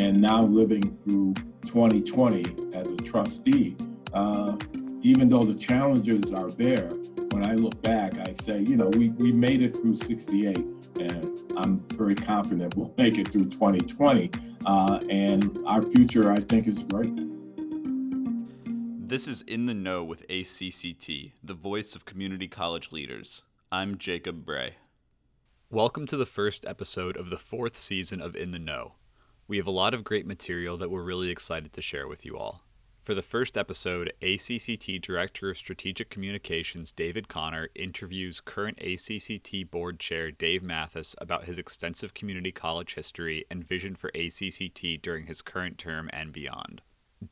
and now living through 2020 as a trustee, uh, even though the challenges are there, when I look back, I say, you know, we, we made it through 68, and I'm very confident we'll make it through 2020. Uh, and our future, I think, is great. This is In the Know with ACCT, the voice of community college leaders. I'm Jacob Bray. Welcome to the first episode of the fourth season of In the Know. We have a lot of great material that we're really excited to share with you all. For the first episode, ACCT Director of Strategic Communications David Connor interviews current ACCT Board Chair Dave Mathis about his extensive community college history and vision for ACCT during his current term and beyond.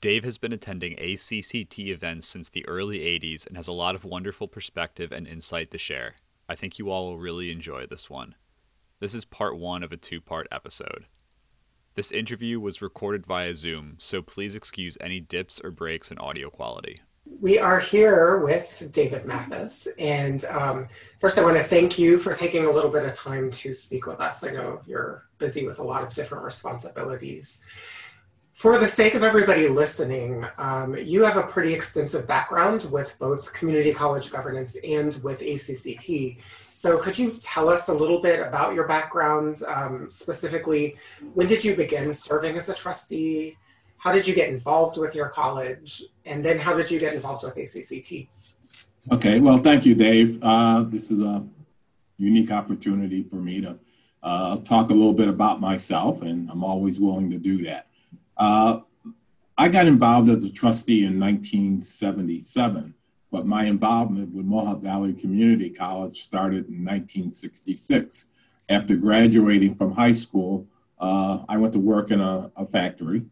Dave has been attending ACCT events since the early 80s and has a lot of wonderful perspective and insight to share. I think you all will really enjoy this one. This is part one of a two part episode. This interview was recorded via Zoom, so please excuse any dips or breaks in audio quality. We are here with David Mathis. And um, first, I want to thank you for taking a little bit of time to speak with us. I know you're busy with a lot of different responsibilities. For the sake of everybody listening, um, you have a pretty extensive background with both community college governance and with ACCT. So could you tell us a little bit about your background, um, specifically, when did you begin serving as a trustee? How did you get involved with your college? And then how did you get involved with ACCT? Okay, well, thank you, Dave. Uh, this is a unique opportunity for me to uh, talk a little bit about myself, and I'm always willing to do that. Uh, I got involved as a trustee in 1977 but my involvement with Mohawk Valley Community College started in 1966. After graduating from high school, uh, I went to work in a, a factory,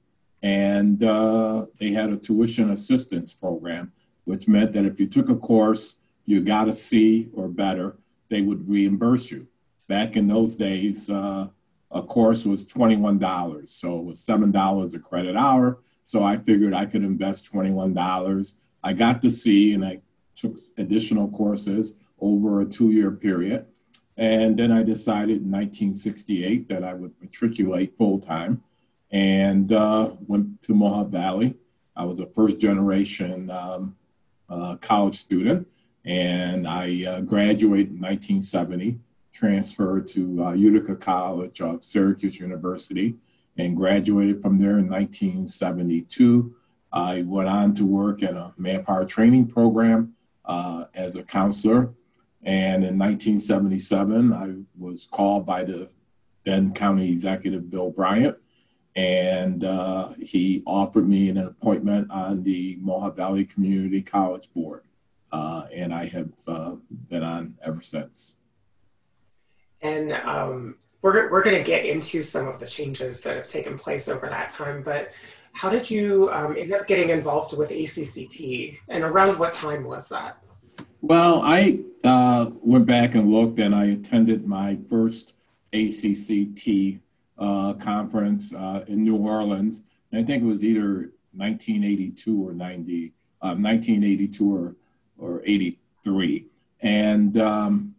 and uh, they had a tuition assistance program, which meant that if you took a course, you got a C or better, they would reimburse you. Back in those days, uh, a course was $21, so it was $7 a credit hour. So I figured I could invest $21 I got the C and I took additional courses over a two year period. And then I decided in 1968 that I would matriculate full time and uh, went to Mohawk Valley. I was a first generation um, uh, college student and I uh, graduated in 1970, transferred to uh, Utica College of Syracuse University, and graduated from there in 1972. I went on to work at a manpower training program uh, as a counselor. And in 1977, I was called by the then county executive, Bill Bryant, and uh, he offered me an appointment on the Mohawk Valley Community College Board. Uh, and I have uh, been on ever since. And um, we're, we're going to get into some of the changes that have taken place over that time, but how did you um, end up getting involved with ACCT, and around what time was that? Well, I uh, went back and looked, and I attended my first ACCT uh, conference uh, in New Orleans. And I think it was either 1982 or 90, 1982 uh, or, or 83. And um,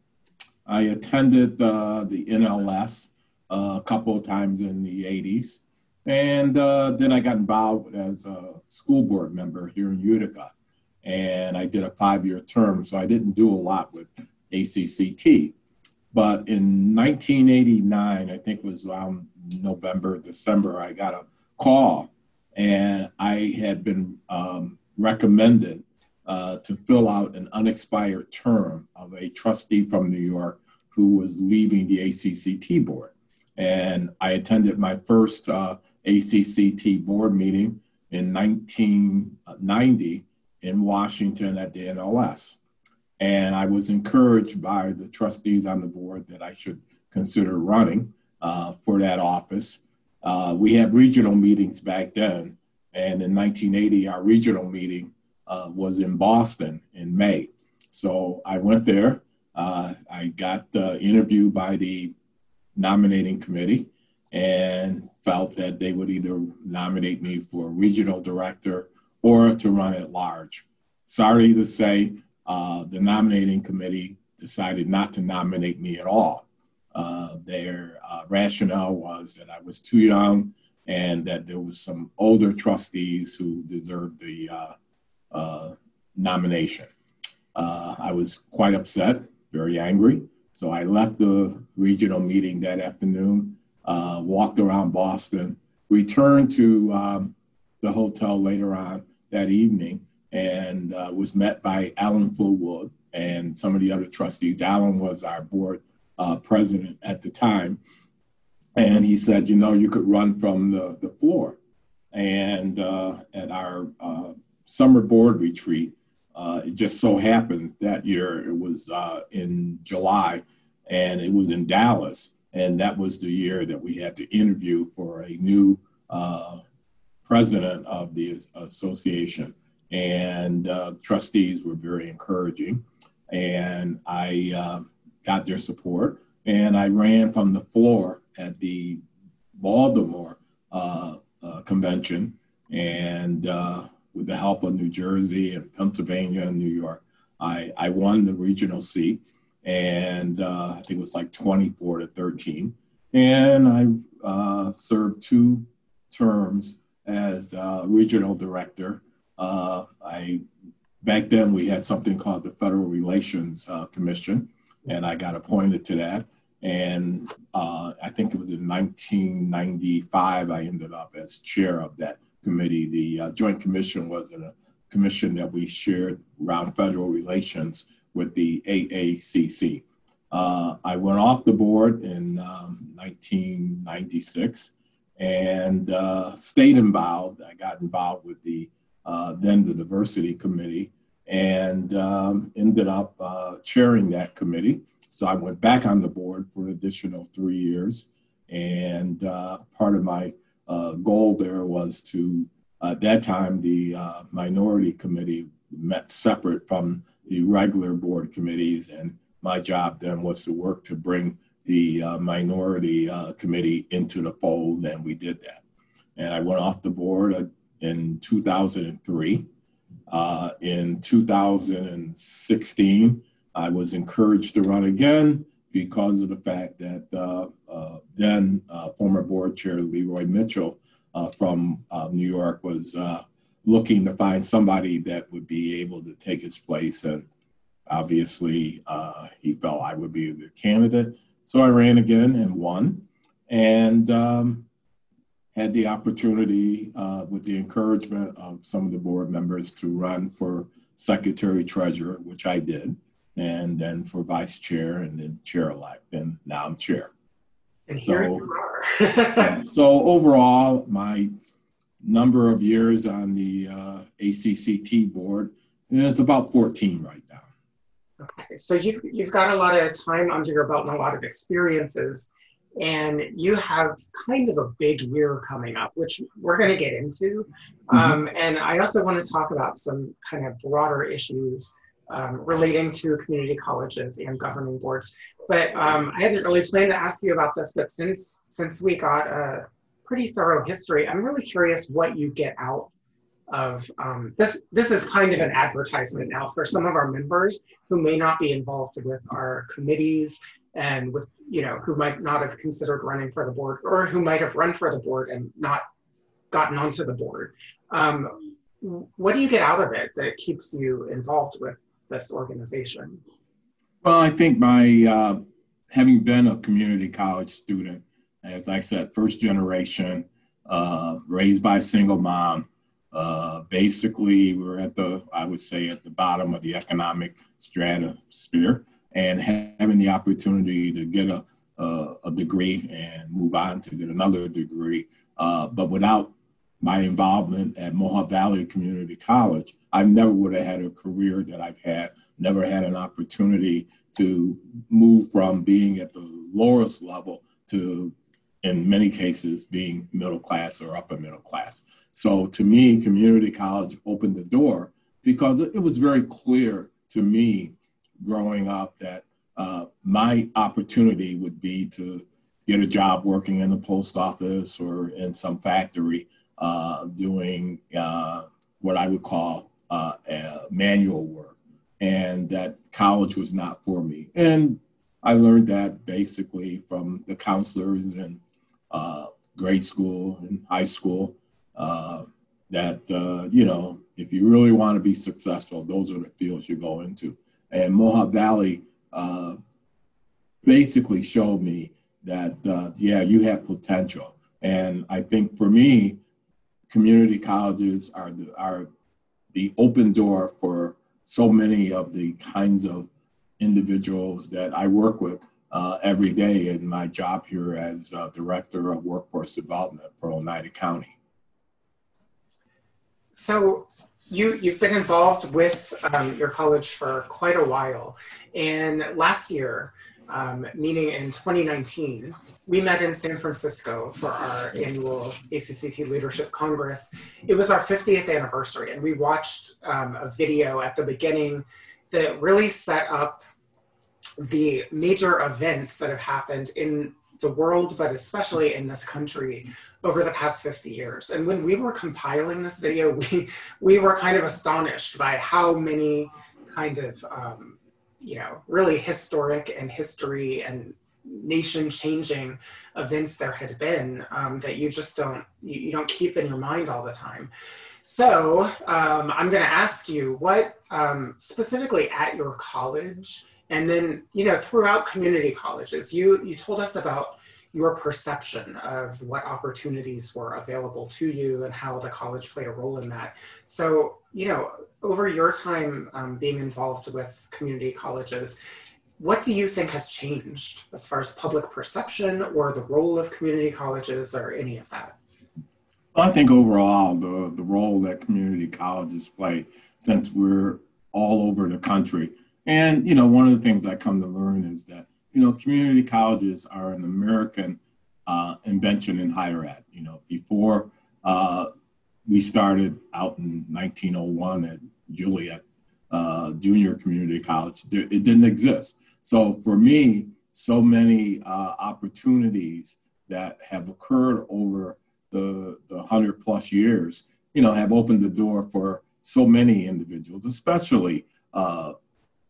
I attended uh, the NLS uh, a couple of times in the 80s. And uh, then I got involved as a school board member here in Utica. And I did a five year term, so I didn't do a lot with ACCT. But in 1989, I think it was around November, December, I got a call and I had been um, recommended uh, to fill out an unexpired term of a trustee from New York who was leaving the ACCT board. And I attended my first uh, ACCT board meeting in 1990 in Washington at the NLS. And I was encouraged by the trustees on the board that I should consider running uh, for that office. Uh, we had regional meetings back then. And in 1980, our regional meeting uh, was in Boston in May. So I went there. Uh, I got interviewed by the nominating committee and felt that they would either nominate me for regional director or to run at large. Sorry to say, uh, the nominating committee decided not to nominate me at all. Uh, their uh, rationale was that I was too young, and that there was some older trustees who deserved the uh, uh, nomination. Uh, I was quite upset, very angry. So I left the regional meeting that afternoon, uh, walked around Boston, returned to um, the hotel later on that evening, and uh, was met by Alan Fullwood and some of the other trustees. Alan was our board uh, president at the time. And he said, you know, you could run from the, the floor. And uh, at our uh, summer board retreat, uh, it just so happens that year it was in July and it was in Dallas. And that was the year that we had to interview for a new uh, president of the association. And uh, trustees were very encouraging. And I uh, got their support. And I ran from the floor at the Baltimore uh, uh, convention. And uh, with the help of New Jersey and Pennsylvania and New York, I, I won the regional seat. And uh, I think it was like 24 to 13. And I uh, served two terms as regional director. I back then we had something called the Federal Relations uh, Commission, and I got appointed to that. And uh, I think it was in 1995 I ended up as chair of that committee. The uh, Joint Commission was a commission that we shared around federal relations with the AACC. Uh, I went off the board in um, 1996 and uh, stayed involved. I got involved with the uh, then the diversity committee, and um, ended up uh, chairing that committee. So I went back on the board for an additional three years. And uh, part of my uh, goal there was to, at that time, the minority committee met separate from the regular board committees. And my job then was to work to bring the uh, minority committee into the fold, and we did that. And I went off the board in 2003. Uh, in 2016, I was encouraged to run again because of the fact that uh, uh, then uh, former board chair Leroy Mitchell uh, from uh, New York was looking to find somebody that would be able to take his place. And obviously, he felt I would be a good candidate. So I ran again and won. And um, had the opportunity, uh, with the encouragement of some of the board members, to run for secretary treasurer, which I did, and then for vice chair, and then chair elect, and now I'm chair. And here you are. yeah, so overall, my number of years on the uh, ACCT board and it's about 14 right now. Okay, so you've you've got a lot of time under your belt and a lot of experiences and you have kind of a big year coming up, which we're going to get into. Mm-hmm. Um, and I also want to talk about some kind of broader issues um, relating to community colleges and governing boards. But um, I hadn't really planned to ask you about this, but since since we got a pretty thorough history, I'm really curious what you get out of um, this. This is kind of an advertisement now for some of our members who may not be involved with our committees and with you know who might not have considered running for the board or who might have run for the board and not gotten onto the board um, what do you get out of it that keeps you involved with this organization well i think my uh, having been a community college student as i said first generation uh, raised by a single mom uh, basically we're at the i would say at the bottom of the economic stratosphere and having the opportunity to get a, a, a degree and move on to get another degree. Uh, but without my involvement at Mohawk Valley Community College, I never would have had a career that I've had, never had an opportunity to move from being at the lowest level to, in many cases, being middle class or upper middle class. So to me, community college opened the door because it was very clear to me growing up that uh, my opportunity would be to get a job working in the post office or in some factory uh, doing uh, what I would call uh, manual work, and that college was not for me. And I learned that basically from the counselors and uh, grade school and high school. Uh, that uh, you know, if you really want to be successful, those are the fields you go into. And Mohawk Valley uh, basically showed me that uh, yeah, you have potential. And I think for me, community colleges are the, are the open door for so many of the kinds of individuals that I work with uh, every day in my job here as uh, Director of Workforce Development for Oneida County. So you, you've been involved with um, your college for quite a while. And last year, um, meaning in 2019, we met in San Francisco for our annual ACCT Leadership Congress. It was our 50th anniversary, and we watched um, a video at the beginning that really set up the major events that have happened in the world, but especially in this country over the past 50 years. And when we were compiling this video, we, we were kind of astonished by how many kind of, um, you know, really historic and history and nation changing events there had been um, that you just don't, you, you, don't keep in your mind all the time. So um, I'm going to ask you what um, specifically at your college and then you know throughout community colleges you you told us about your perception of what opportunities were available to you and how the college played a role in that. So you know over your time um, being involved with community colleges what do you think has changed as far as public perception or the role of community colleges or any of that? I think overall, the, the role that community colleges play, since we're all over the country, and, you know, one of the things I come to learn is that, you know, community colleges are an American uh, invention in higher ed. You know, before uh, we started out in 1901 at Joliet uh, Junior Community College, it didn't exist. So for me, so many uh, opportunities that have occurred over the, the 100 plus years, you know, have opened the door for so many individuals, especially uh,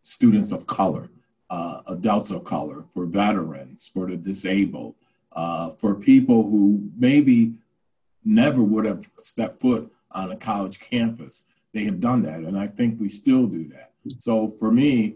students of color, uh, adults of color, for veterans, for the disabled, uh, for people who maybe never would have stepped foot on a college campus. They have done that, and I think we still do that. So for me,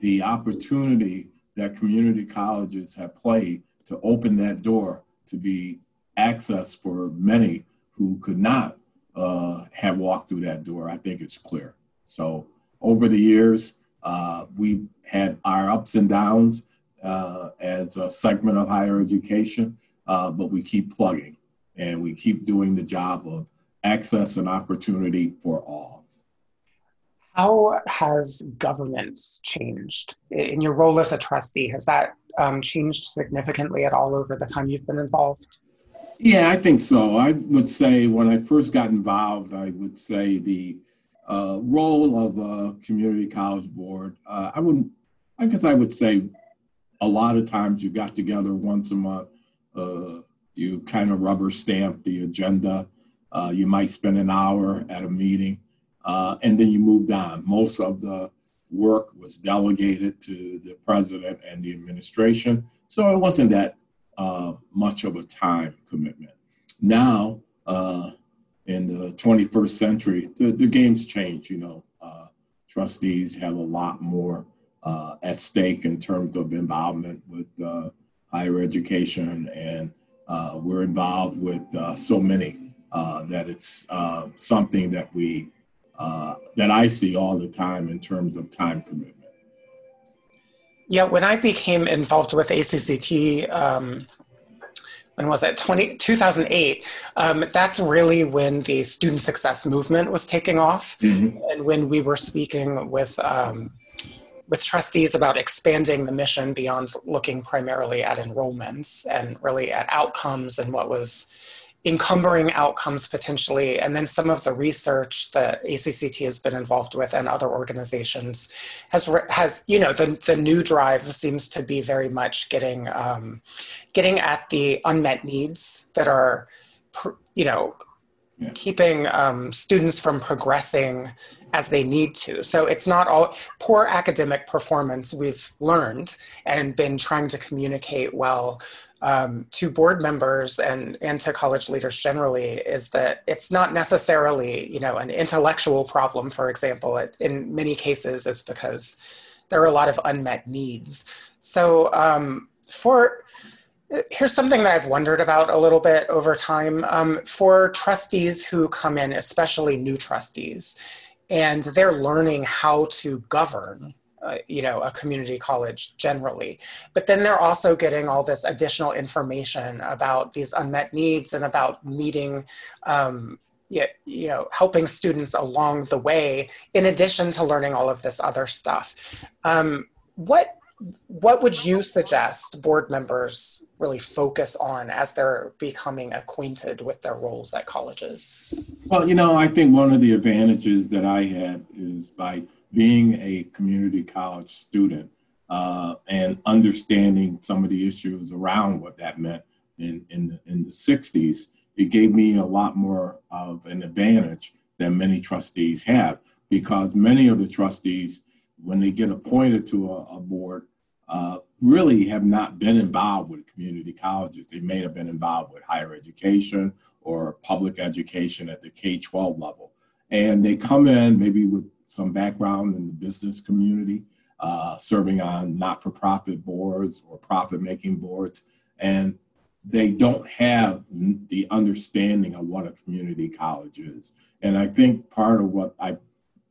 the opportunity that community colleges have played to open that door to be access for many who could not uh, have walked through that door, I think it's clear. So over the years, uh, we had our ups and downs uh, as a segment of higher education, uh, but we keep plugging and we keep doing the job of access and opportunity for all. How has governance changed in your role as a trustee? Has that um, changed significantly at all over the time you've been involved? Yeah, I think so. I would say when I first got involved, I would say the uh, role of a community college board, uh, I wouldn't, I guess I would say a lot of times you got together once a month, uh, you kind of rubber stamp the agenda. Uh, you might spend an hour at a meeting uh, and then you moved on. Most of the work was delegated to the president and the administration. So it wasn't that uh, much of a time commitment. Now, in the 21st century, the, the game's changed. You know, uh, trustees have a lot more uh, at stake in terms of involvement with uh, higher education, and uh, we're involved with uh, so many uh, that it's something that we that I see all the time in terms of time commitment. Yeah, when I became involved with ACCT, um, when was it 20, 2008 um, that's really when the student success movement was taking off mm-hmm. and when we were speaking with um, with trustees about expanding the mission beyond looking primarily at enrollments and really at outcomes and what was encumbering outcomes potentially, and then some of the research that ACCT has been involved with and other organizations has has you know the the new drive seems to be very much getting um, getting at the unmet needs that are you know yeah. keeping um, students from progressing as they need to. So it's not all poor academic performance, we've learned and been trying to communicate well um, to board members and, and to college leaders generally is that it's not necessarily, you know, an intellectual problem, for example. It, in many cases is because there are a lot of unmet needs. So um, for here's something that I've wondered about a little bit over time. Um, for trustees who come in, especially new trustees, and they're learning how to govern, uh, you know, a community college generally, but then they're also getting all this additional information about these unmet needs and about meeting. Um, you know, helping students along the way, in addition to learning all of this other stuff. Um, what what would you suggest board members really focus on as they're becoming acquainted with their roles at colleges? Well, you know, I think one of the advantages that I had is by being a community college student uh, and understanding some of the issues around what that meant in, in, the, in the 60s, it gave me a lot more of an advantage than many trustees have because many of the trustees, when they get appointed to a, a board, uh, really have not been involved with community colleges. They may have been involved with higher education or public education at the K 12 level. And they come in maybe with some background in the business community, uh, serving on not for profit boards or profit making boards. And they don't have the understanding of what a community college is. And I think part of what I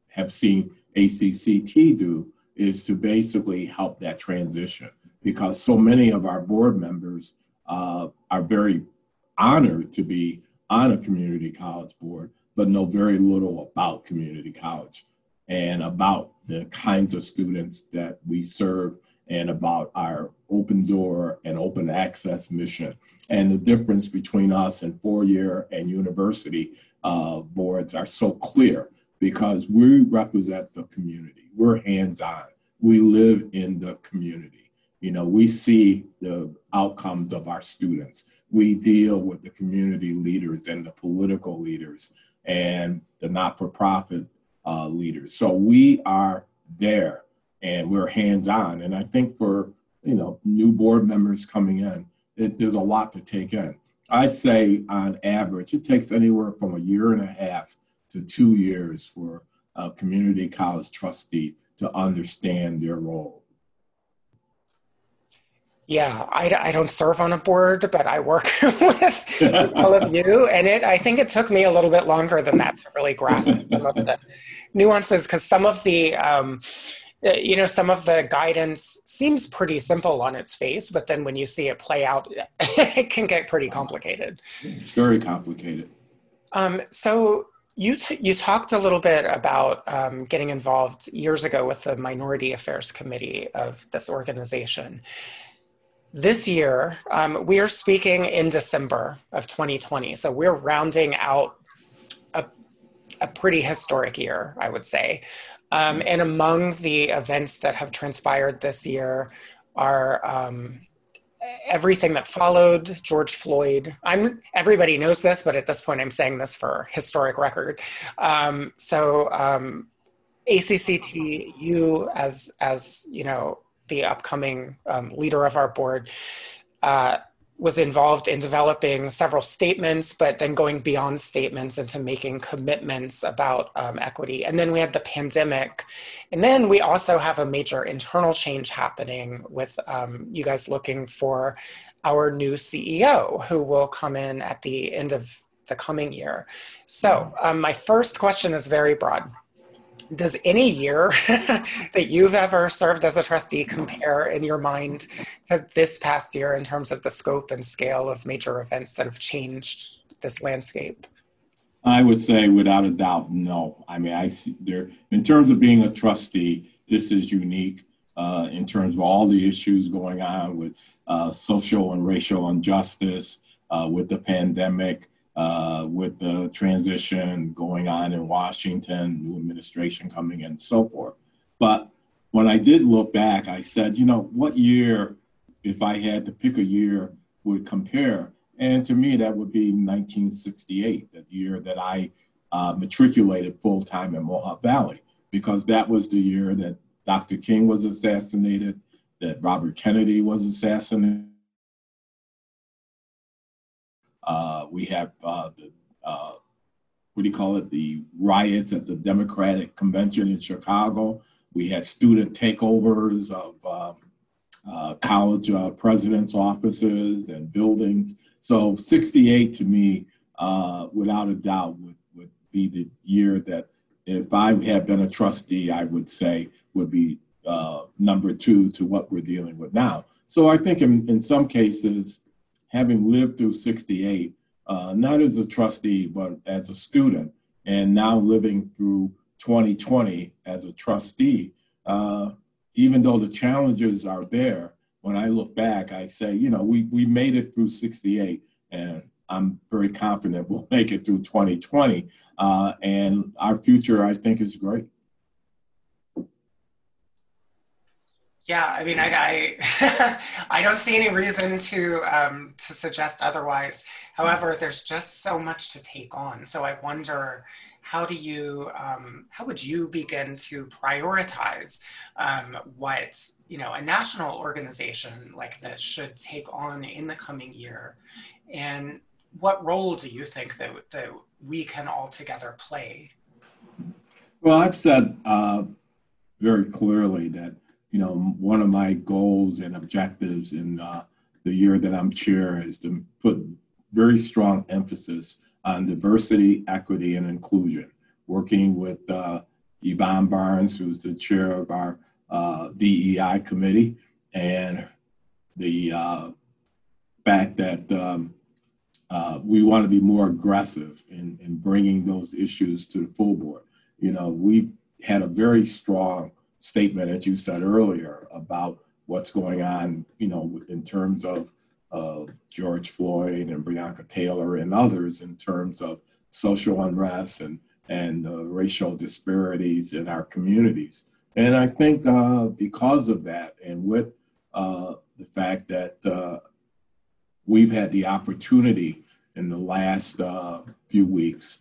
have seen ACCT do is to basically help that transition because so many of our board members uh, are very honored to be on a community college board, but know very little about community college and about the kinds of students that we serve and about our open door and open access mission and the difference between us and four-year and university uh, boards are so clear because we represent the community we're hands-on we live in the community. You know, we see the outcomes of our students. We deal with the community leaders and the political leaders and the not for profit uh, leaders. So we are there and we're hands on. And I think for, you know, new board members coming in, it, there's a lot to take in. I say on average, it takes anywhere from a year and a half to two years for a community college trustee to understand their role? Yeah, I, I don't serve on a board, but I work with all of you. And it, I think it took me a little bit longer than that to really grasp some of the nuances because some of the, um, uh, you know, some of the guidance seems pretty simple on its face, but then when you see it play out, it can get pretty complicated. Very complicated. Um, so you, t- you talked a little bit about um, getting involved years ago with the Minority Affairs Committee of this organization. This year, um, we are speaking in December of 2020. So we're rounding out a, a pretty historic year, I would say. Um, and among the events that have transpired this year are um, everything that followed George Floyd. I'm everybody knows this, but at this point, I'm saying this for historic record. Um, so um, ACCT, you as as you know the upcoming um, leader of our board. Uh, was involved in developing several statements, but then going beyond statements into making commitments about um, equity. And then we had the pandemic. And then we also have a major internal change happening with um, you guys looking for our new CEO who will come in at the end of the coming year. So, um, my first question is very broad does any year that you've ever served as a trustee compare in your mind to this past year in terms of the scope and scale of major events that have changed this landscape? I would say without a doubt, no. I mean, I see there, in terms of being a trustee, this is unique uh, in terms of all the issues going on with uh, social and racial injustice, uh, with the pandemic, uh, with the transition going on in Washington, new administration coming in, and so forth. But when I did look back, I said, you know, what year, if I had to pick a year, would compare? And to me, that would be 1968, the year that I uh, matriculated full time in Mohawk Valley, because that was the year that Dr. King was assassinated, that Robert Kennedy was assassinated. Uh, we have uh, the, uh, what do you call it, the riots at the Democratic Convention in Chicago. We had student takeovers of um, uh, college uh, presidents' offices and buildings. So 68 to me, without a doubt, would, would be the year that if I had been a trustee, I would say would be number two to what we're dealing with now. So I think in, in some cases, having lived through 68, uh, not as a trustee, but as a student, and now living through 2020 as a trustee, uh, even though the challenges are there, when I look back, I say, you know, we, we made it through 68, and I'm very confident we'll make it through 2020. Uh, and our future, I think, is great. Yeah, I mean, I I, I don't see any reason to um, to suggest otherwise. However, there's just so much to take on. So I wonder, how do you um, how would you begin to prioritize um, what you know a national organization like this should take on in the coming year, and what role do you think that that we can all together play? Well, I've said uh, very clearly that you know, one of my goals and objectives in uh, the year that I'm chair is to put very strong emphasis on diversity, equity, and inclusion. Working with uh, Yvonne Barnes, who's the chair of our uh, DEI committee, and the uh, fact that um, uh, we want to be more aggressive in, in bringing those issues to the full board. You know, we had a very strong statement, that you said earlier, about what's going on, you know, in terms of uh, George Floyd and Breonna Taylor and others in terms of social unrest and, and uh, racial disparities in our communities. And I think uh, because of that, and with uh, the fact that uh, we've had the opportunity in the last uh, few weeks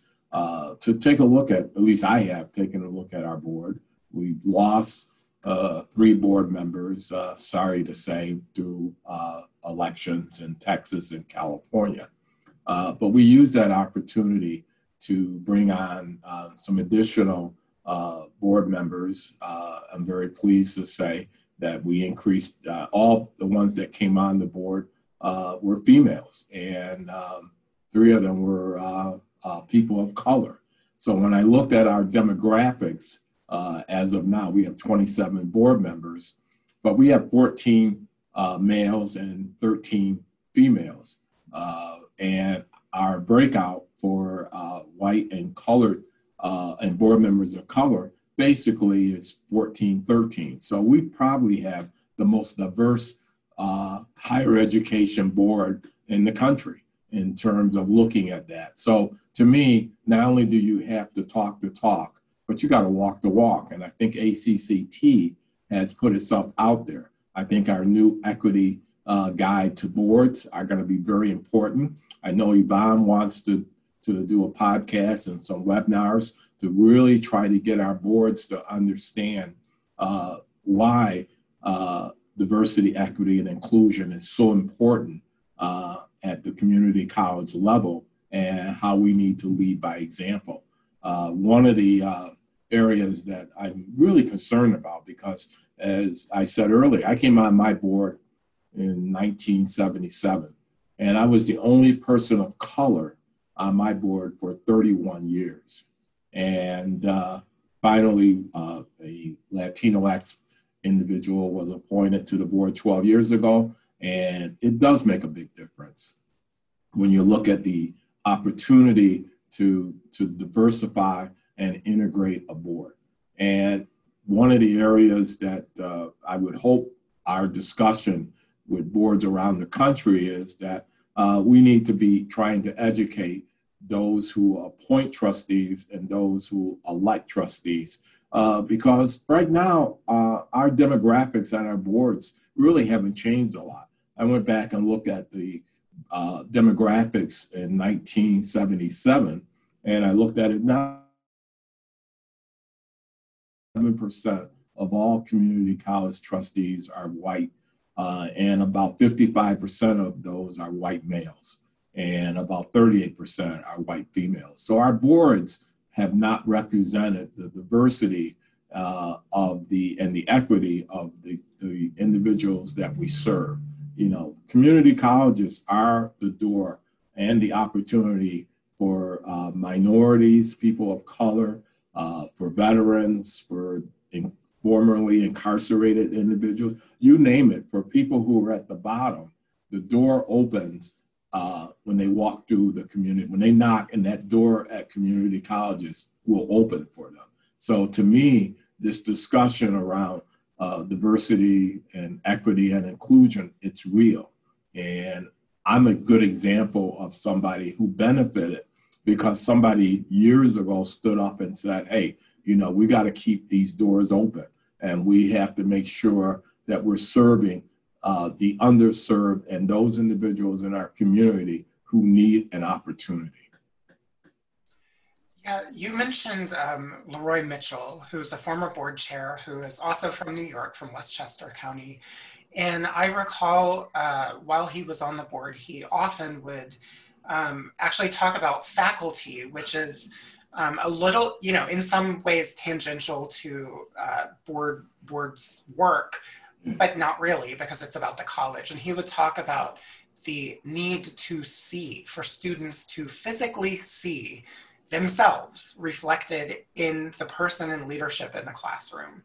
to take a look at, at least I have taken a look at our board, We've lost uh, three board members, uh, sorry to say, through uh, elections in Texas and California. Uh, but we used that opportunity to bring on uh, some additional uh, board members. I'm very pleased to say that we increased all the ones that came on the board were females, and um, three of them were people of color. So when I looked at our demographics, uh, as of now, we have 27 board members, but we have 14 uh, males and 13 females. Uh, and our breakout for uh, white and colored uh, and board members of color basically is 14, 13. So we probably have the most diverse uh, higher education board in the country in terms of looking at that. So to me, not only do you have to talk the talk, but you got to walk the walk. And I think ACCT has put itself out there. I think our new equity uh, guide to boards are going to be very important. I know Yvonne wants to, to do a podcast and some webinars to really try to get our boards to understand uh, why uh, diversity, equity, and inclusion is so important uh, at the community college level and how we need to lead by example. Uh, one of the uh, areas that I'm really concerned about because, as I said earlier, I came on my board in 1977, and I was the only person of color on my board for 31 years. And uh, finally, uh, a Latinx individual was appointed to the board 12 years ago, and it does make a big difference when you look at the opportunity to, to diversify and integrate a board. And one of the areas that uh, I would hope our discussion with boards around the country is that uh, we need to be trying to educate those who appoint trustees and those who elect trustees. Uh, because right now, uh, our demographics on our boards really haven't changed a lot. I went back and looked at the uh, demographics in 1977, and I looked at it now. 7% of all community college trustees are white, uh, and about 55% of those are white males, and about 38% are white females. So our boards have not represented the diversity uh, of the and the equity of the, the individuals that we serve. You know, community colleges are the door and the opportunity for uh, minorities, people of color, uh, for veterans, for in, formerly incarcerated individuals, you name it, for people who are at the bottom, the door opens uh, when they walk through the community, when they knock, and that door at community colleges will open for them. So to me, this discussion around uh, diversity and equity and inclusion, it's real. And I'm a good example of somebody who benefited because somebody years ago stood up and said, hey, you know, we got to keep these doors open and we have to make sure that we're serving uh, the underserved and those individuals in our community who need an opportunity. Yeah, you mentioned um, Leroy Mitchell, who's a former board chair who is also from New York, from Westchester County. And I recall uh, while he was on the board, he often would um, actually talk about faculty, which is um, a little, you know, in some ways tangential to uh, board board's work, mm. but not really because it's about the college. And he would talk about the need to see for students to physically see themselves reflected in the person and leadership in the classroom.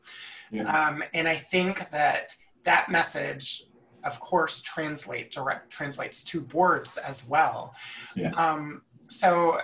Yeah. Um, and I think that that message, of course, translate direct translates to boards as well. Yeah. Um, so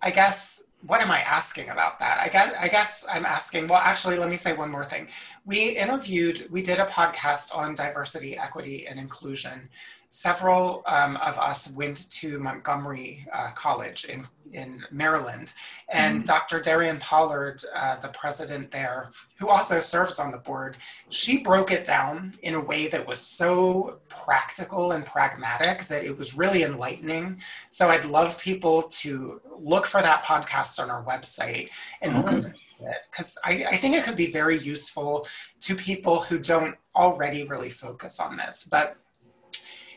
I guess what am I asking about that? I guess I guess I'm asking. Well, actually, let me say one more thing. We interviewed, we did a podcast on diversity, equity, and inclusion. Several um, of us went to Montgomery uh, College in in Maryland. And mm-hmm. Dr. DeRionne Pollard, uh, the president there, who also serves on the board, she broke it down in a way that was so practical and pragmatic that it was really enlightening. So I'd love people to look for that podcast on our website and okay. listen to it because I, I think it could be very useful to people who don't already really focus on this. But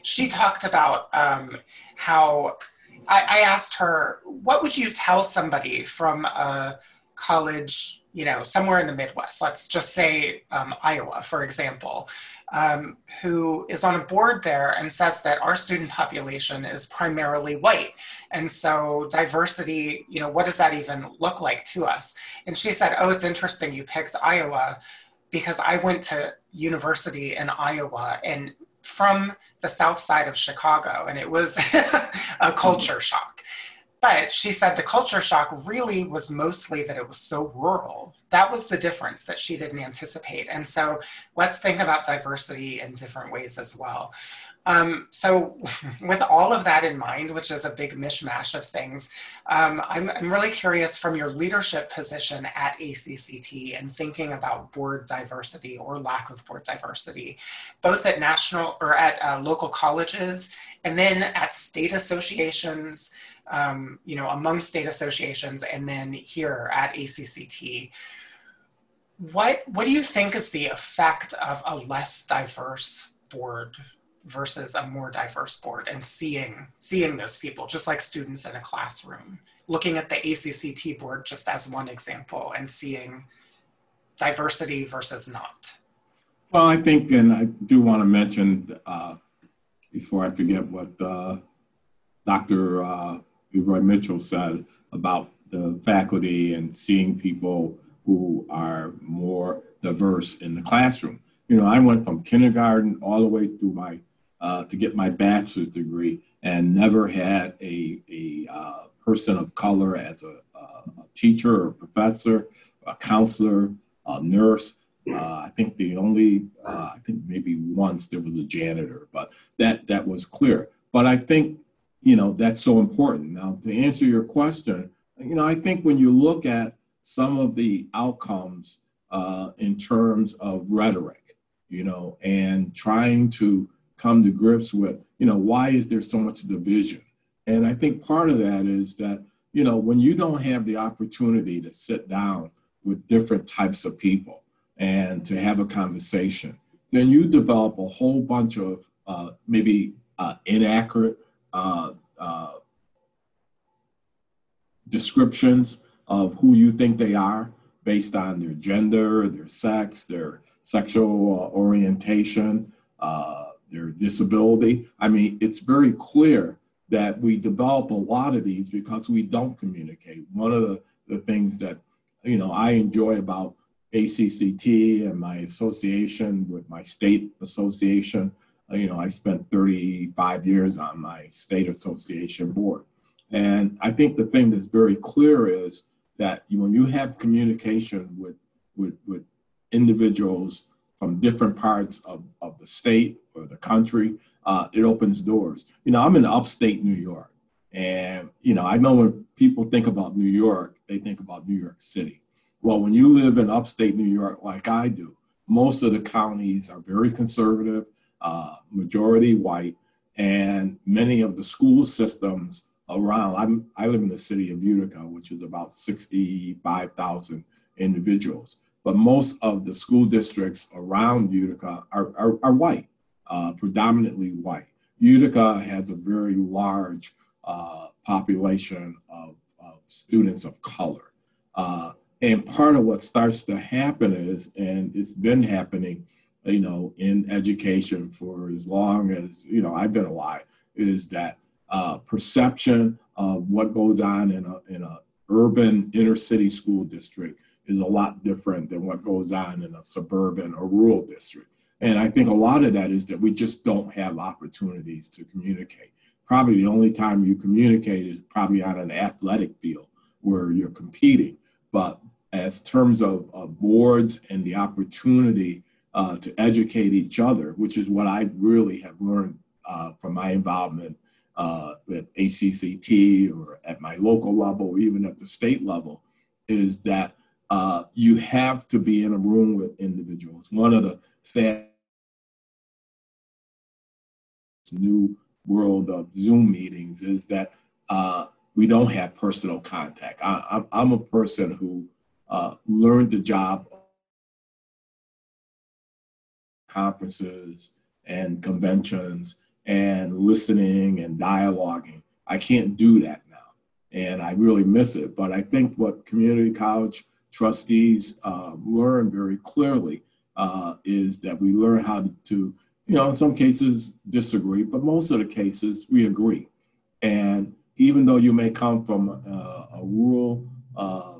she talked about um, how I, I asked her, what would you tell somebody from a college, you know, somewhere in the Midwest, let's just say um, Iowa, for example, um, who is on a board there and says that our student population is primarily white. And so diversity, you know, what does that even look like to us? And she said, oh, it's interesting you picked Iowa because I went to university in Iowa and from the south side of Chicago, and it was a culture mm-hmm. shock. But she said the culture shock really was mostly that it was so rural. That was the difference that she didn't anticipate. And so let's think about diversity in different ways as well. Um, so, with all of that in mind, which is a big mishmash of things, um, I'm, I'm, really curious from your leadership position at ACCT and thinking about board diversity or lack of board diversity, both at national or at uh, local colleges and then at state associations, um, you know, among state associations, and then here at ACCT. What, what do you think is the effect of a less diverse board versus a more diverse board and seeing seeing those people just like students in a classroom. Looking at the acct board just as one example and seeing diversity versus not. Well i think and i do want to mention uh, before i forget what uh, dr uh, Leroy mitchell said about the faculty and seeing people who are more diverse in the classroom. You know i went from kindergarten all the way through my uh, to get my bachelor's degree and never had a, a uh, person of color as a, a, teacher or professor, a counselor, a nurse. Uh, I think the only, uh, I think maybe once there was a janitor, but that, that was clear. But I think, you know, that's so important. Now, to answer your question, you know, I think when you look at some of the outcomes uh, in terms of rhetoric, you know, and trying to come to grips with you know, why is there so much division? And I think part of that is that, you know, when you don't have the opportunity to sit down with different types of people and to have a conversation, then you develop a whole bunch of uh, maybe uh, inaccurate uh, uh descriptions of who you think they are based on their gender, their sex, their sexual orientation, uh, their disability. I mean, it's very clear that we develop a lot of these because we don't communicate. One of the, the things that, you know, I enjoy about ACCT and my association with my state association, uh, you know, I spent 35 years on my state association board. And I think the thing that's very clear is that when you have communication with, with, with individuals from different parts of, of the state or the country, uh, it opens doors. You know, I'm in upstate New York. And, you know, I know when people think about New York, they think about New York City. Well, when you live in upstate New York like I do, most of the counties are very conservative, uh, majority white, and many of the school systems around. I'm, I live in the city of Utica, which is about 65,000 individuals. But most of the school districts around Utica are, are, are white, uh, predominantly white. Utica has a very large uh, population of, of, students of color. Uh, and part of what starts to happen is, and it's been happening, you know, in education for as long as, you know, I've been alive, is that uh, perception of what goes on in a, in a urban inner city school district is a lot different than what goes on in a suburban or rural district. And I think a lot of that is that we just don't have opportunities to communicate. Probably the only time you communicate is probably on an athletic field where you're competing. But as terms of, of boards and the opportunity uh, to educate each other, which is what I really have learned uh, from my involvement uh, at ACCT or at my local level, or even at the state level, is that uh, you have to be in a room with individuals. One of the sad new world of Zoom meetings is that uh, we don't have personal contact. I, am a person who uh, learned the job conferences and conventions and listening and dialoguing. I can't do that now, and I really miss it. But I think what community college trustees uh, learn very clearly uh, is that we learn how to, you know, in some cases disagree, but most of the cases we agree. And even though you may come from uh, a rural, uh,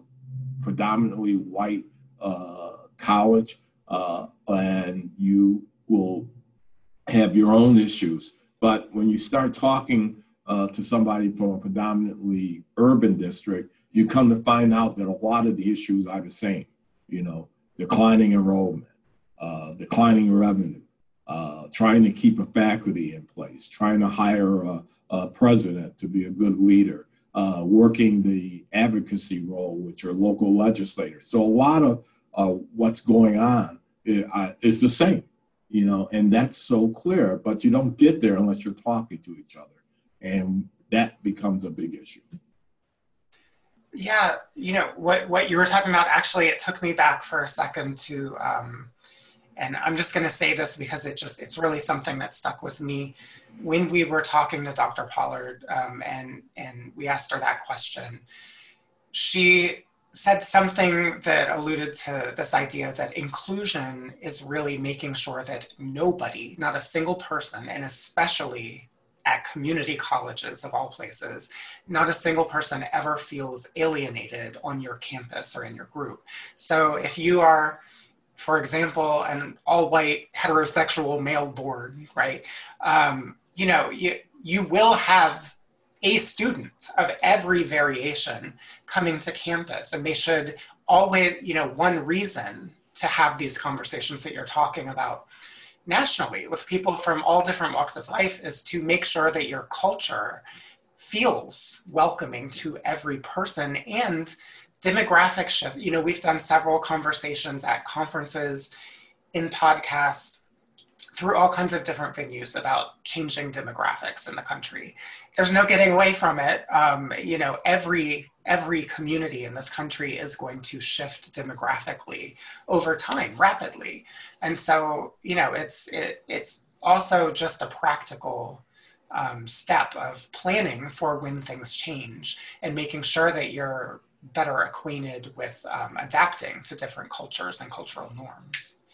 predominantly white uh, college, uh, and you will have your own issues. But when you start talking to somebody from a predominantly urban district, you come to find out that a lot of the issues are the same. You know, declining enrollment, uh, declining revenue, uh, trying to keep a faculty in place, trying to hire a, a president to be a good leader, uh, working the advocacy role with your local legislators. So a lot of uh, what's going on is the same you know, and that's so clear, but you don't get there unless you're talking to each other. And that becomes a big issue. Yeah, you know, what, what you were talking about, actually, it took me back for a second to, um, and I'm just going to say this because it just, it's really something that stuck with me. When we were talking to Dr. Pollard um, and, and we asked her that question, she said something that alluded to this idea that inclusion is really making sure that nobody, not a single person, and especially at community colleges of all places, not a single person ever feels alienated on your campus or in your group. So if you are, for example, an all white heterosexual male board, right? Um, you know, you, you will have a student of every variation coming to campus and they should always you know one reason to have these conversations that you're talking about nationally with people from all different walks of life is to make sure that your culture feels welcoming to every person and demographic shift. You know we've done several conversations at conferences in podcasts through all kinds of different venues about changing demographics in the country. There's no getting away from it. Um, you know, every every community in this country is going to shift demographically over time, rapidly, and so you know, it's it, it's also just a practical um, step of planning for when things change and making sure that you're better acquainted with um, adapting to different cultures and cultural norms.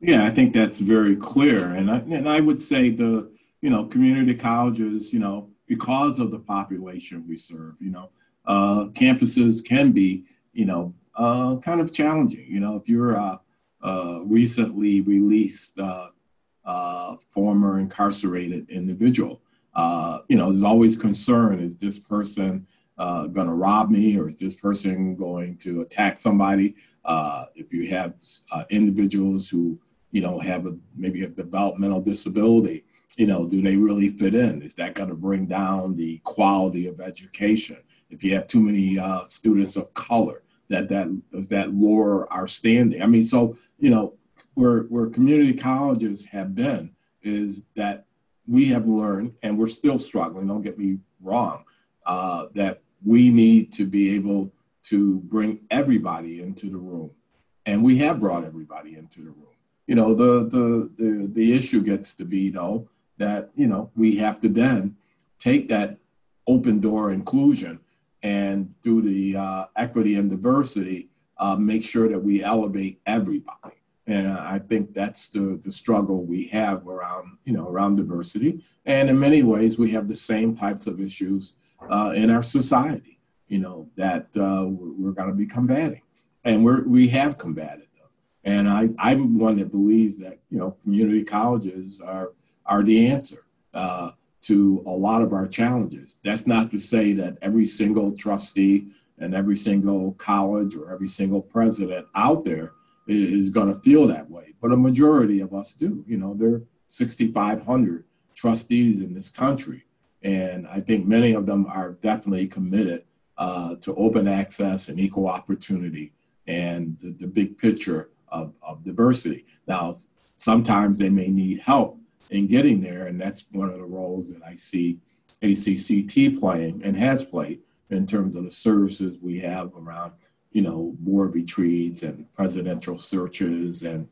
Yeah, I think that's very clear, and I, and I would say the you know community colleges, you know, because of the population we serve, you know, uh, campuses can be you know uh, kind of challenging. You know, if you're a, a recently released uh, uh former incarcerated individual, uh, you know, there's always concern: is this person uh, going to rob me, or is this person going to attack somebody? Uh, if you have uh, individuals who you know, have a maybe a developmental disability, you know, do they really fit in? Is that going to bring down the quality of education? If you have too many uh, students of color, that that does that lower our standing? I mean, so you know, where where community colleges have been is that we have learned, and we're still struggling. Don't get me wrong, uh, that we need to be able to bring everybody into the room, and we have brought everybody into the room you know, the, the, the, the issue gets to be, though, that, you know, we have to then take that open door inclusion and through the uh, equity and diversity, uh, make sure that we elevate everybody. And I think that's the, the struggle we have around, you know, around diversity. And in many ways, we have the same types of issues uh, in our society, you know, that uh, we're going to be combating. And we're, we have combated. And I, I'm one that believes that you know community colleges are are the answer uh, to a lot of our challenges. That's not to say that every single trustee and every single college or every single president out there is going to feel that way, but a majority of us do. You know, there are 6,500 trustees in this country, and I think many of them are definitely committed uh, to open access and equal opportunity and the, the big picture of, of diversity. Now, sometimes they may need help in getting there, and that's one of the roles that I see ACCT playing and has played in terms of the services we have around, you know, board retreats and presidential searches and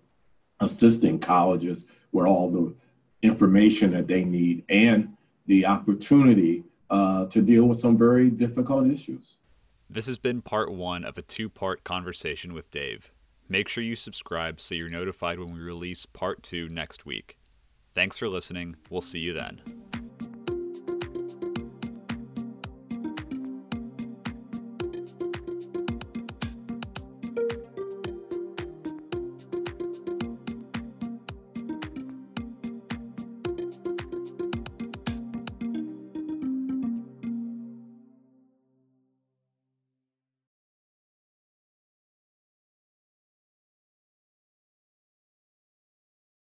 assisting colleges with all the information that they need and the opportunity uh, to deal with some very difficult issues. This has been part one of a two part conversation with Dave. Make sure you subscribe so you're notified when we release part two next week. Thanks for listening. We'll see you then.